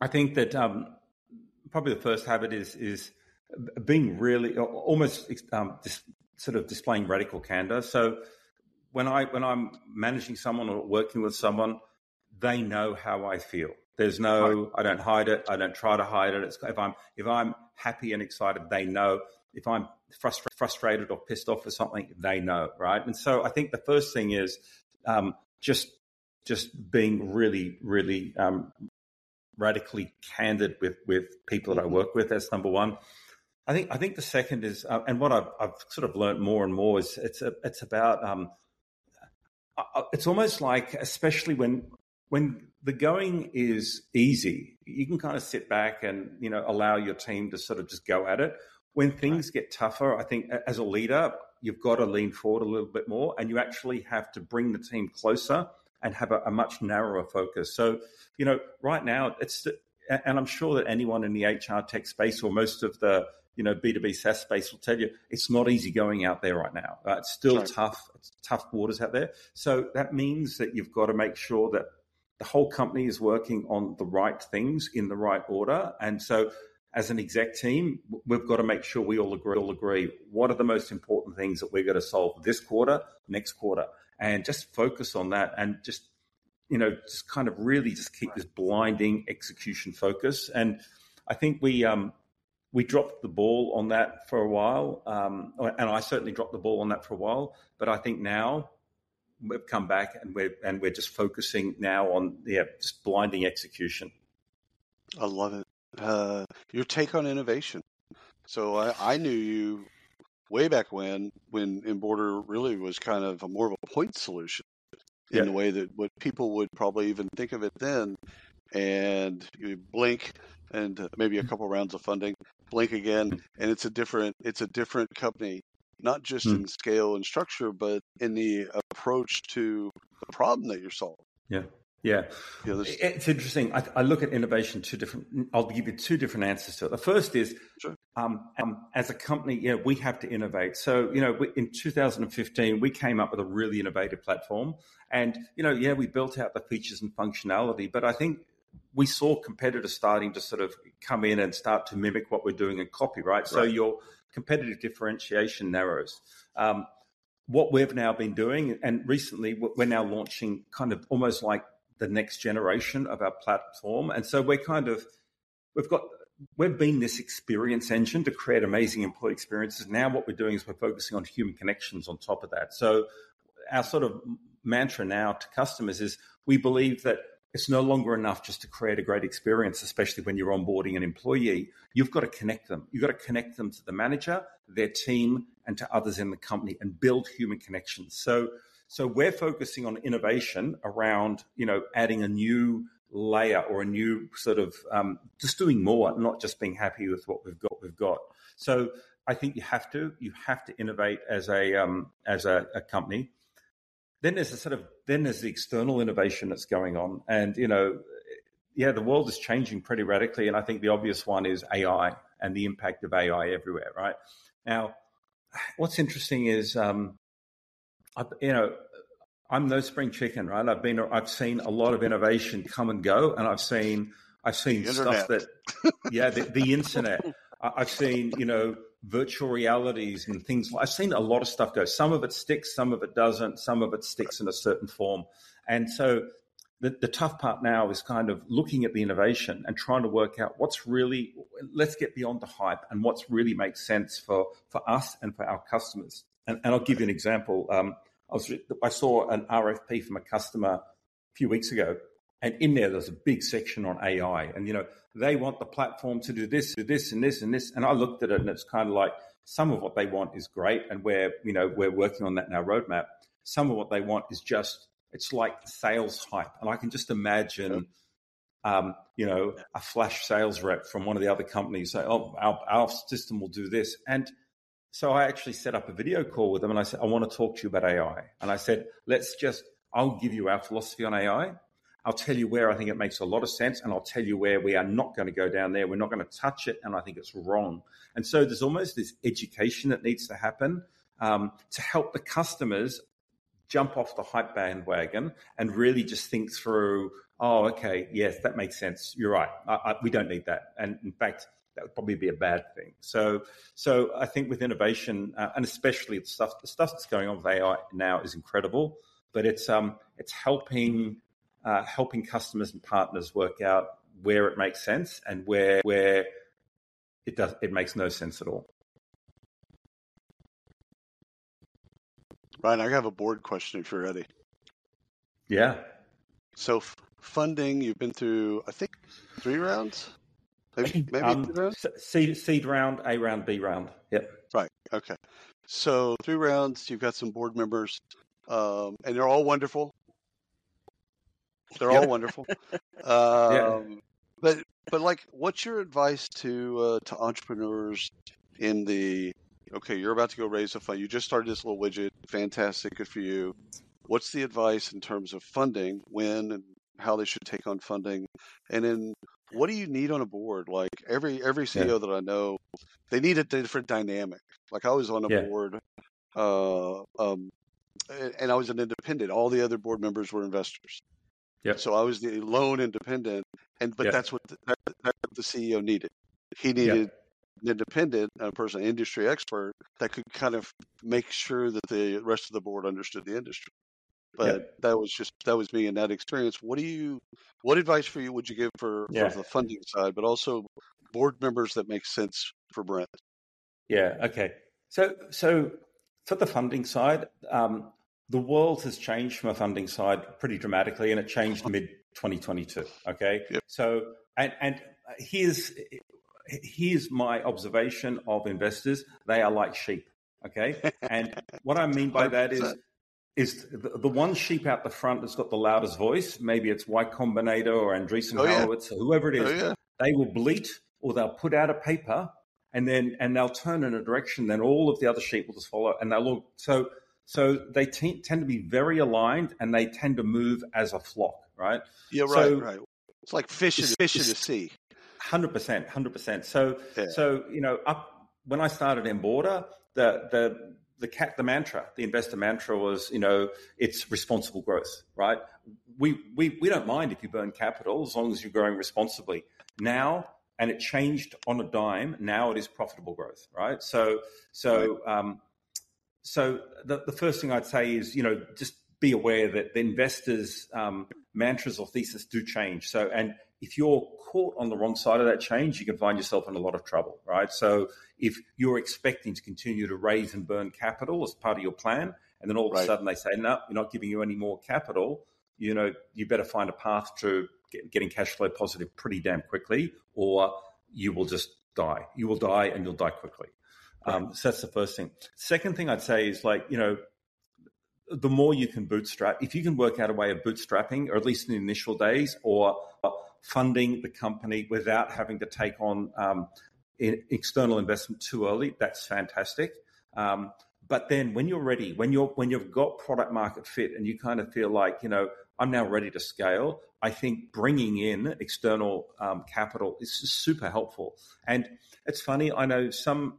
[SPEAKER 3] I think that um, probably the first habit is is being really almost um, dis, sort of displaying radical candor. So when I when I'm managing someone or working with someone, they know how I feel. There's no, I don't hide it. I don't try to hide it. It's, if I'm if I'm happy and excited, they know. If I'm frustra- frustrated or pissed off or something, they know, right? And so I think the first thing is um, just just being really, really um, radically candid with with people that I work with. That's number one. I think I think the second is, uh, and what I've, I've, sort of learned more and more is it's a, it's about um, uh, it's almost like especially when when the going is easy, you can kind of sit back and you know allow your team to sort of just go at it. When things get tougher, I think as a leader, you've got to lean forward a little bit more, and you actually have to bring the team closer and have a, a much narrower focus. So, you know, right now it's and I'm sure that anyone in the HR tech space or most of the you know B2B SaaS space will tell you it's not easy going out there right now. Uh, it's still right. tough. It's tough waters out there. So that means that you've got to make sure that the whole company is working on the right things in the right order. And so as an exec team, we've got to make sure we all agree, all agree what are the most important things that we're going to solve this quarter, next quarter, and just focus on that and just you know just kind of really just keep this blinding execution focus. And I think we um, we dropped the ball on that for a while, um, and I certainly dropped the ball on that for a while. But I think now we've come back and we're and we're just focusing now on yeah just blinding execution.
[SPEAKER 2] I love it. Uh, your take on innovation. So I, I knew you way back when when Enboarder really was kind of a more of a point solution in yeah. the way that what people would probably even think of it then. And you blink and maybe a couple rounds of funding, blink again, and it's a different it's a different company, not just mm. in scale and structure, but in the approach to the problem that you're solving.
[SPEAKER 3] Yeah. Yeah, it's interesting. I, I, look at innovation two different. I'll give you two different answers to it. The first is, sure. um, um, as a company, you know, we have to innovate. So, you know, we, in 2015, we came up with a really innovative platform, and you know, yeah, we built out the features and functionality. But I think we saw competitors starting to sort of come in and start to mimic what we're doing in copyright. Right. So your competitive differentiation narrows. Um, what we've now been doing, and recently we're now launching kind of almost like the next generation of our platform. And so we're kind of, we've got, we've been this experience engine to create amazing employee experiences. Now what we're doing is we're focusing on human connections on top of that. So our sort of mantra now to customers is we believe that it's no longer enough just to create a great experience, especially when you're onboarding an employee. You've got to connect them. You've got to connect them to the manager, their team, and to others in the company and build human connections. So so we're focusing on innovation around, you know, adding a new layer or a new sort of um, just doing more, not just being happy with what we've got. We've got. So I think you have to you have to innovate as a um, as a, a company. Then there's a sort of then there's the external innovation that's going on, and you know, yeah, the world is changing pretty radically, and I think the obvious one is AI and the impact of AI everywhere. Right now, what's interesting is um, I, you know, I'm no spring chicken, right? I've been, I've seen a lot of innovation come and go, and I've seen, I've seen stuff that, yeah, the, the internet. I've seen, you know, virtual realities and things. I've seen a lot of stuff go. Some of it sticks, some of it doesn't. Some of it sticks in a certain form, and so the, the tough part now is kind of looking at the innovation and trying to work out what's really. Let's get beyond the hype and what's really makes sense for for us and for our customers. And, and I'll give you an example. Um, I, was, I saw an RFP from a customer a few weeks ago, and in there there's a big section on AI, and you know they want the platform to do this, do this, and this, and this. And I looked at it, and it's kind of like some of what they want is great, and we're you know we're working on that in our roadmap. Some of what they want is just it's like sales hype, and I can just imagine. Um, you know, a flash sales rep from one of the other companies say, "Oh, our, our system will do this," and so I actually set up a video call with them and I said, I want to talk to you about AI. And I said, let's just, I'll give you our philosophy on AI. I'll tell you where I think it makes a lot of sense, and I'll tell you where we are not going to go down there. We're not going to touch it, and I think it's wrong. And so there's almost this education that needs to happen um, to help the customers jump off the hype bandwagon and really just think through. Oh, okay, yes, that makes sense. You're right. I, I, we don't need that. And in fact, that would probably be a bad thing. So, so I think with innovation, uh, and especially the stuff, the stuff that's going on with AI now is incredible. But it's um, it's helping uh, helping customers and partners work out where it makes sense and where where it does it makes no sense at all.
[SPEAKER 2] Ryan, I have a board question if you're ready.
[SPEAKER 3] Yeah.
[SPEAKER 2] So f- funding, you've been through, I think, three rounds. Maybe, maybe
[SPEAKER 3] Um,
[SPEAKER 2] three rounds.
[SPEAKER 3] seed, seed round, A round, B round. Yep.
[SPEAKER 2] Right. Okay. So three rounds. You've got some board members, um, and they're all wonderful. They're all wonderful. Um, But but like, what's your advice to uh, to entrepreneurs in the okay? You're about to go raise a fund. You just started this little widget. Fantastic. Good for you. What's the advice in terms of funding? When and how they should take on funding, and then what do you need on a board? Like every every CEO that I know, they need a different dynamic. Like I was on a
[SPEAKER 3] Yeah.
[SPEAKER 2] board, uh, um, and I was an independent. All the other board members were investors.
[SPEAKER 3] Yep.
[SPEAKER 2] So I was the lone independent, and but
[SPEAKER 3] Yep.
[SPEAKER 2] that's what the, that, that's what the CEO needed. He needed an independent, a person, an industry expert that could kind of make sure that the rest of the board understood the industry. But that was just that was me in that experience. What do you, what advice for you would you give for, for the funding side, but also board members that make sense for Brent?
[SPEAKER 3] Yeah. Okay. So, so for the funding side, um, the world has changed from a funding side pretty dramatically, and it changed mid 2022. Okay.
[SPEAKER 2] Yep.
[SPEAKER 3] So, and and here's here's my observation of investors: they are like sheep. Okay. And what I mean by that is is the, the one sheep out the front that's got the loudest voice. Maybe it's Y Combinator or Andreessen
[SPEAKER 2] Oh, yeah.
[SPEAKER 3] Horowitz or whoever it is
[SPEAKER 2] Oh yeah,
[SPEAKER 3] they will bleat or they'll put out a paper and then and they'll turn in a direction then all of the other sheep will just follow and they'll look so so they te- tend to be very aligned and they tend to move as a flock right
[SPEAKER 2] yeah, right,
[SPEAKER 3] So-
[SPEAKER 2] right. It's like fish in, fish in the sea.
[SPEAKER 3] 100% 100% so
[SPEAKER 2] Yeah.
[SPEAKER 3] so you know up when i started Enboarder the the the cat the mantra the investor mantra was you know it's responsible growth right we we we don't mind if you burn capital as long as you're growing responsibly now and it changed on a dime now it is profitable growth right so so um so the, the first thing i'd say is you know just be aware that the investors um, mantras or thesis do change so and if you're caught on the wrong side of that change, you can find yourself in a lot of trouble, right? So if you're expecting to continue to raise and burn capital as part of your plan, and then all of
[SPEAKER 2] Right.
[SPEAKER 3] a sudden they say, no, we're not giving you any more capital, you know, you better find a path to get, getting cash flow positive pretty damn quickly, or you will just die. You will die and you'll die quickly. Um, so that's the first thing. Second thing I'd say is like, you know, the more you can bootstrap, if you can work out a way of bootstrapping, or at least in the initial days, or funding the company without having to take on um, external investment too early, that's fantastic. Um, but then when you're ready, when you're when you've got product market fit, and you kind of feel like you know I'm now ready to scale, I think bringing in external um, capital is super helpful. And it's funny, I know some,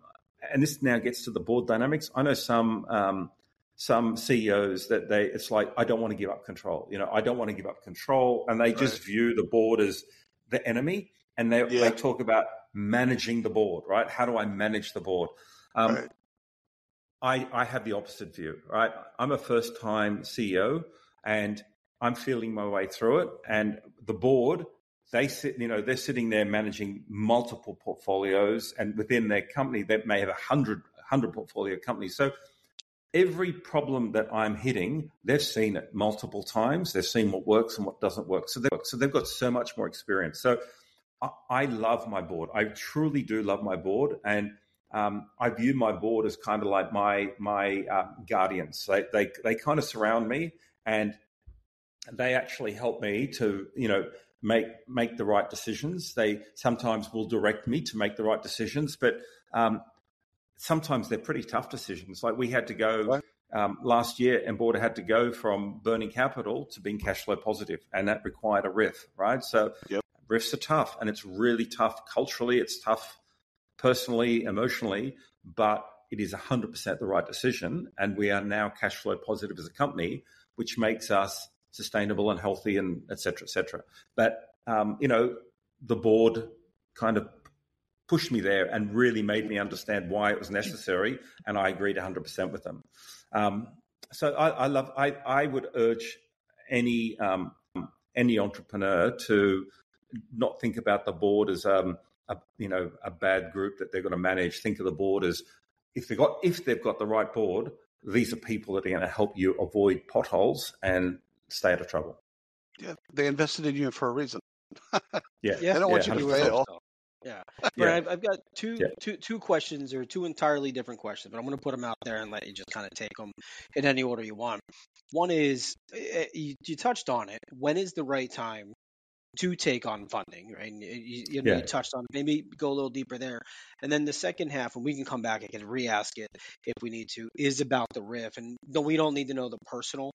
[SPEAKER 3] and this now gets to the board dynamics. I know some um, some CEOs that they it's like I don't want to give up control. You know, I don't want to give up control, and they just view the board as the enemy, and they
[SPEAKER 2] Yeah.
[SPEAKER 3] they talk about managing the board. Right? How do I manage the board? Um,
[SPEAKER 2] Right.
[SPEAKER 3] I I have the opposite view. Right? I'm a first time CEO, and I'm feeling my way through it, and the board. They sit, you know, they're sitting there managing multiple portfolios, and within their company, they may have a hundred, hundred portfolio companies. So every problem that I'm hitting, they've seen it multiple times. They've seen what works and what doesn't work. So they've, so they've got so much more experience. So I, I love my board. I truly do love my board, and um, I view my board as kind of like my my uh, guardians. They, they they kind of surround me, and they actually help me to you know make make the right decisions. They sometimes will direct me to make the right decisions, but um, sometimes they're pretty tough decisions. Like we had to go um, last year, Enboarder had to go from burning capital to being cash flow positive, and that required a RIF, right? So
[SPEAKER 2] Yep.
[SPEAKER 3] RIFs are tough, and it's really tough culturally. It's tough personally, emotionally, but it is 100% the right decision. And we are now cash flow positive as a company, which makes us sustainable and healthy and et cetera, et cetera. But, um, you know, the board kind of pushed me there and really made me understand why it was necessary. And I agreed 100% with them. Um, so I, I love, I, I would urge any, um, any entrepreneur to not think about the board as um, a you know a bad group that they're going to manage. Think of the board as if they got if they've got the right board, these are people that are going to help you avoid potholes and stay out of trouble.
[SPEAKER 2] Yeah, they invested in you for a reason.
[SPEAKER 3] yeah,
[SPEAKER 2] they don't want you to fail.
[SPEAKER 4] Yeah, but yeah. I've, I've, got two, yeah. two, two questions or two entirely different questions, but I'm going to put them out there and let you just kind of take them in any order you want. One is eh, you, you touched on it. When is the right time to take on funding, right? And you, you, know, yeah. you touched on maybe go a little deeper there. And then the second half, and we can come back and can re-ask it if we need to, is about the RIF. And no, we don't need to know the personal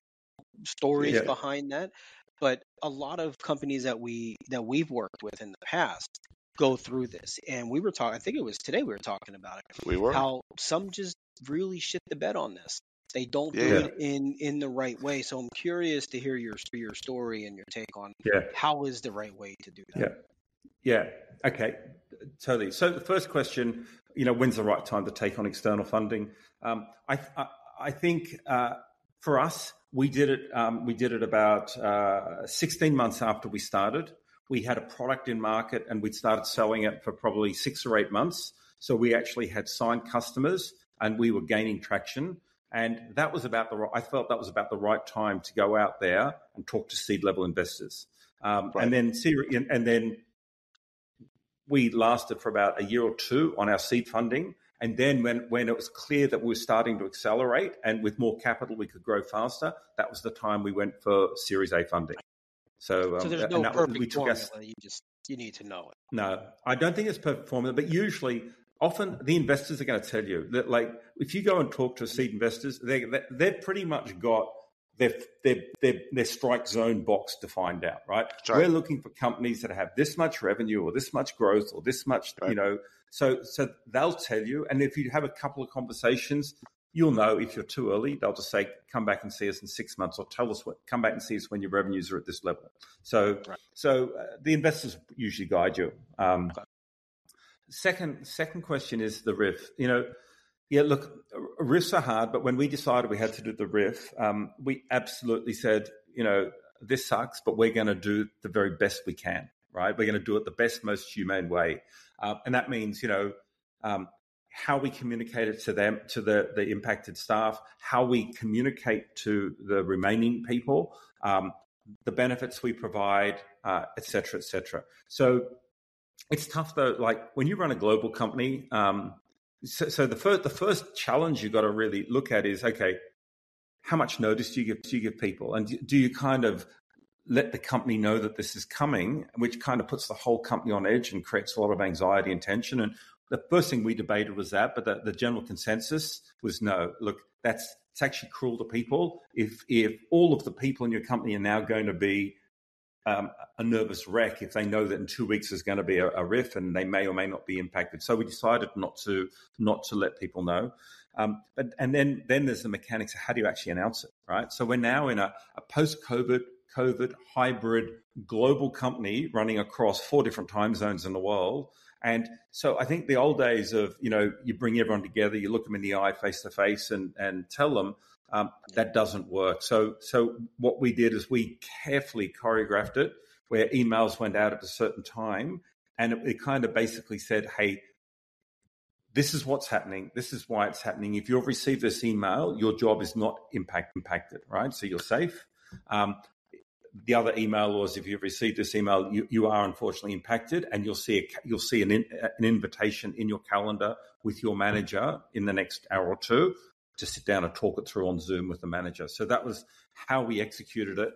[SPEAKER 4] stories yeah. behind that, but a lot of companies that we that we've worked with in the past go through this. And we were talking, I think it was today we were talking about it.
[SPEAKER 2] We were
[SPEAKER 4] how some just really shit the bed on this. They don't yeah. do it in in the right way. So I'm curious to hear your your story and your take on
[SPEAKER 3] yeah.
[SPEAKER 4] how is the right way to do
[SPEAKER 3] that. Yeah. Yeah. Okay. Totally. So the first question, you know, when's the right time to take on external funding? Um, I, I, I think uh, for us, we did it. Um, we did it about uh, 16 months after we started. We had a product in market, and we'd started selling it for probably six or eight months. So we actually had signed customers, and we were gaining traction. And that was about the, I felt that was about the right time to go out there and talk to seed level investors. Um, right. And then, and then we lasted for about a year or two on our seed funding. And then when, when it was clear that we were starting to accelerate and with more capital we could grow faster, that was the time we went for Series A funding. So,
[SPEAKER 4] um, so there's no perfect we took formula. Us, you just you need to know it.
[SPEAKER 3] No, I don't think it's perfect formula, but usually often the investors are going to tell you that like if you go and talk to seed investors they they've pretty much got their their their, their strike zone box to find out right right. we're looking for companies that have this much revenue or this much growth or this much right. you know so so they'll tell you and if you have a couple of conversations you'll know if you're too early they'll just say come back and see us in six months or tell us what come back and see us when your revenues are at this level so right. so uh, the investors usually guide you um, okay second second question is the RIF. You know, yeah, look, RIFs are hard, but when we decided we had to do the RIF, um, we absolutely said, you know, this sucks, but we're going to do the very best we can, right? We're going to do it the best, most humane way, uh, and that means, you know. Um, how we communicate it to them, to the, the impacted staff, how we communicate to the remaining people, um, the benefits we provide, uh, et cetera, et cetera. So it's tough though. Like when you run a global company, um, so, so, the first the first challenge you've got to really look at is okay, how much notice do you give do you give people, and do you kind of let the company know that this is coming, which kind of puts the whole company on edge and creates a lot of anxiety and tension. And the first thing we debated was that, but the, the general consensus was no. Look, that's it's actually cruel to people if if all of the people in your company are now going to be um, a nervous wreck if they know that in two weeks there's going to be a, a, RIF and they may or may not be impacted. So we decided not to not to let people know. Um, but and then then there's the mechanics of how do you actually announce it, right? So we're now in a, a post-COVID COVID hybrid global company running across four different time zones in the world. And so I think the old days of, you know, you bring everyone together, you look them in the eye face to face and, and tell them, um, that doesn't work. So, so what we did is we carefully choreographed it where emails went out at a certain time, and it, it kind of basically said, "Hey, this is what's happening. This is why it's happening. If you've received this email, your job is not impact impacted, right? So you're safe." Um, the other email was if you've received this email, you, you are unfortunately impacted, and you'll see a, you'll see an, in, an invitation in your calendar with your manager in the next hour or two to sit down and talk it through on Zoom with the manager. So that was how we executed it.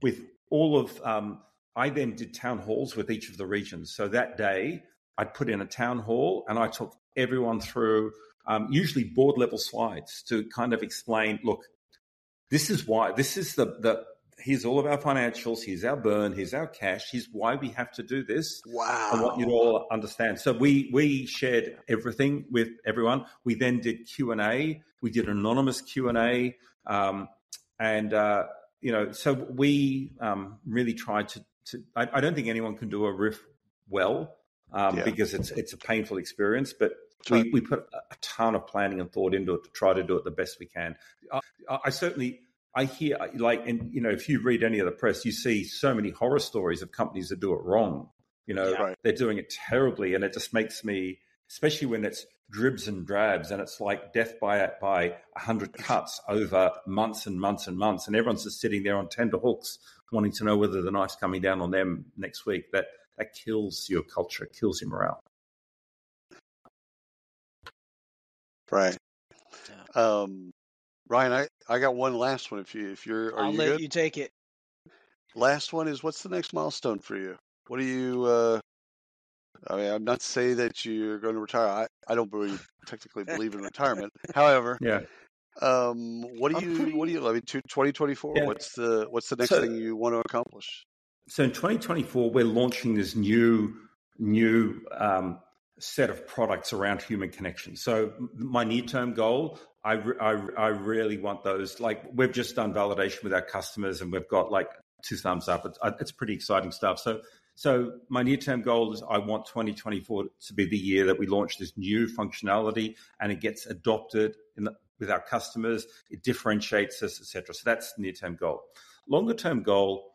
[SPEAKER 3] With all of, um, I then did town halls with each of the regions. So that day, I'd put in a town hall and I took everyone through um, usually board level slides to kind of explain look, this is why, this is the, the, here's all of our financials, here's our burn, here's our cash, here's why we have to do this.
[SPEAKER 2] Wow.
[SPEAKER 3] I want you to all understand. So we we shared everything with everyone. We then did Q and A. We did anonymous Q and A, um, and uh, you know, so we um, really tried to. to I, I, don't think anyone can do a RIF well um, yeah. because it's it's a painful experience, but. We, we put a ton of planning and thought into it to try to do it the best we can. I, I certainly I hear like, and you know, if you read any of the press, you see so many horror stories of companies that do it wrong. You know,
[SPEAKER 2] Yeah.
[SPEAKER 3] They're doing it terribly, and it just makes me, especially when it's dribs and drabs, and it's like death by by a hundred cuts over months and months and months, and everyone's just sitting there on tender hooks, wanting to know whether the knife's coming down on them next week. That that kills your culture, kills your morale.
[SPEAKER 2] Right. Um, Ryan, I, I got one last one. If you if you're are
[SPEAKER 4] I'll
[SPEAKER 2] you
[SPEAKER 4] let
[SPEAKER 2] good?
[SPEAKER 4] you take it.
[SPEAKER 2] Last one is what's the next milestone for you? What do you? Uh, I mean, I'm not saying that you're going to retire. I, I don't really technically believe in retirement. However,
[SPEAKER 3] Yeah.
[SPEAKER 2] um, what do you
[SPEAKER 3] pretty-
[SPEAKER 2] what do you? I mean, 2024.
[SPEAKER 3] Yeah.
[SPEAKER 2] What's the what's the next
[SPEAKER 3] So-
[SPEAKER 2] thing you want to accomplish?
[SPEAKER 3] So in 2024, we're launching this new new um, set of products around human connection. So my near term goal, I, I I really want those. Like we've just done validation with our customers, and we've got like two thumbs up. It's, uh, it's pretty exciting stuff. So so my near term goal is I want 2024 to be the year that we launch this new functionality and it gets adopted in the, with our customers. It differentiates us, etc. So that's near term goal. Longer term goal.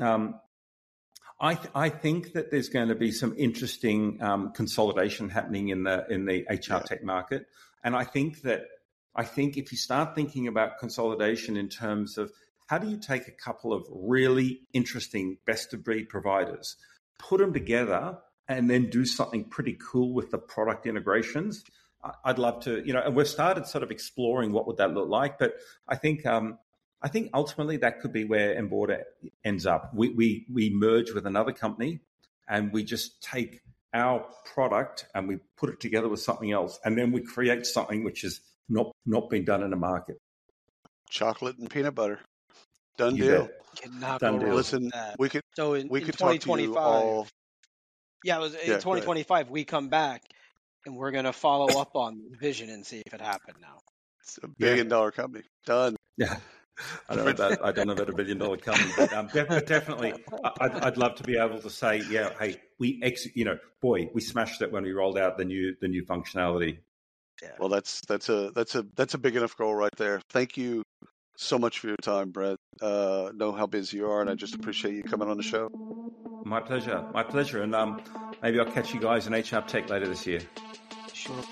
[SPEAKER 3] Um, I, th- I think that there's going to be some interesting um, consolidation happening in the in the HR
[SPEAKER 2] Yeah.
[SPEAKER 3] tech market, and I think that I think if you start thinking about consolidation in terms of how do you take a couple of really interesting best of breed providers, put them together, and then do something pretty cool with the product integrations. I'd love to, you know, and we've started sort of exploring what would that look like, but I think um, I think ultimately that could be where Enboarder ends up. We, we, we merge with another company and we just take our product and we put it together with something else. And then we create something which has not, not been done in the market.
[SPEAKER 2] Chocolate and peanut butter. Done
[SPEAKER 3] You
[SPEAKER 2] deal.
[SPEAKER 4] Cannot
[SPEAKER 3] Done
[SPEAKER 4] go
[SPEAKER 3] deal.
[SPEAKER 2] Listen,
[SPEAKER 4] that.
[SPEAKER 2] we could
[SPEAKER 4] So in,
[SPEAKER 2] we
[SPEAKER 4] in
[SPEAKER 2] could talk to you
[SPEAKER 4] 2025,
[SPEAKER 2] all.
[SPEAKER 4] yeah, it was
[SPEAKER 2] Yeah,
[SPEAKER 4] in
[SPEAKER 2] go
[SPEAKER 4] 2025 we come back and we're gonna follow up on the vision and see if it happened now.
[SPEAKER 2] It's a billion dollar company. Done.
[SPEAKER 3] Yeah. I don't know about, I don't know about a billion dollar company, but, um, def- definitely I- I'd, I'd love to be able to say, yeah, hey, we ex, you know, boy, we smashed it when we rolled out the new, the new functionality.
[SPEAKER 2] Well, that's that's a that's a that's a big enough goal right there. Thank you so much for your time, Brent. Uh, know how busy you are, and I just appreciate you coming on the show.
[SPEAKER 3] My pleasure. My pleasure. And um, maybe I'll catch you guys in HR Tech later this year.
[SPEAKER 4] Sure.